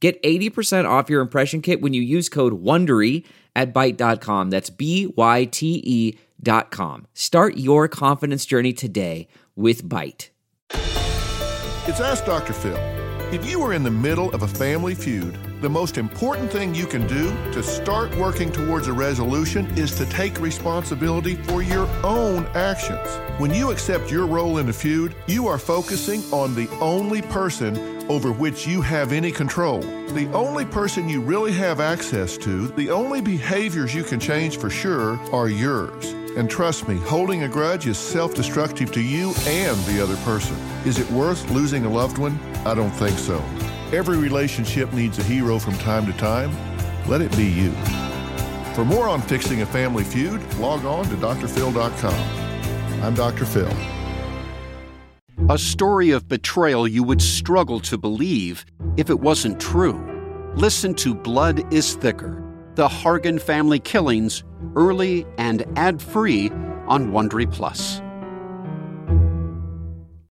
Get 80% off your impression kit when you use code WONDERY at Byte.com. That's B-Y-T-E dot com. Start your confidence journey today with Byte. It's Ask Dr. Phil. If you are in the middle of a family feud, the most important thing you can do to start working towards a resolution is to take responsibility for your own actions. When you accept your role in the feud, you are focusing on the only person over which you have any control. The only person you really have access to, the only behaviors you can change for sure, are yours. And trust me, holding a grudge is self destructive to you and the other person. Is it worth losing a loved one? I don't think so. Every relationship needs a hero from time to time. Let it be you. For more on fixing a family feud, log on to drphil.com. I'm Dr. Phil. A story of betrayal you would struggle to believe if it wasn't true. Listen to Blood is Thicker The Hargan Family Killings early and ad free on Wondery Plus.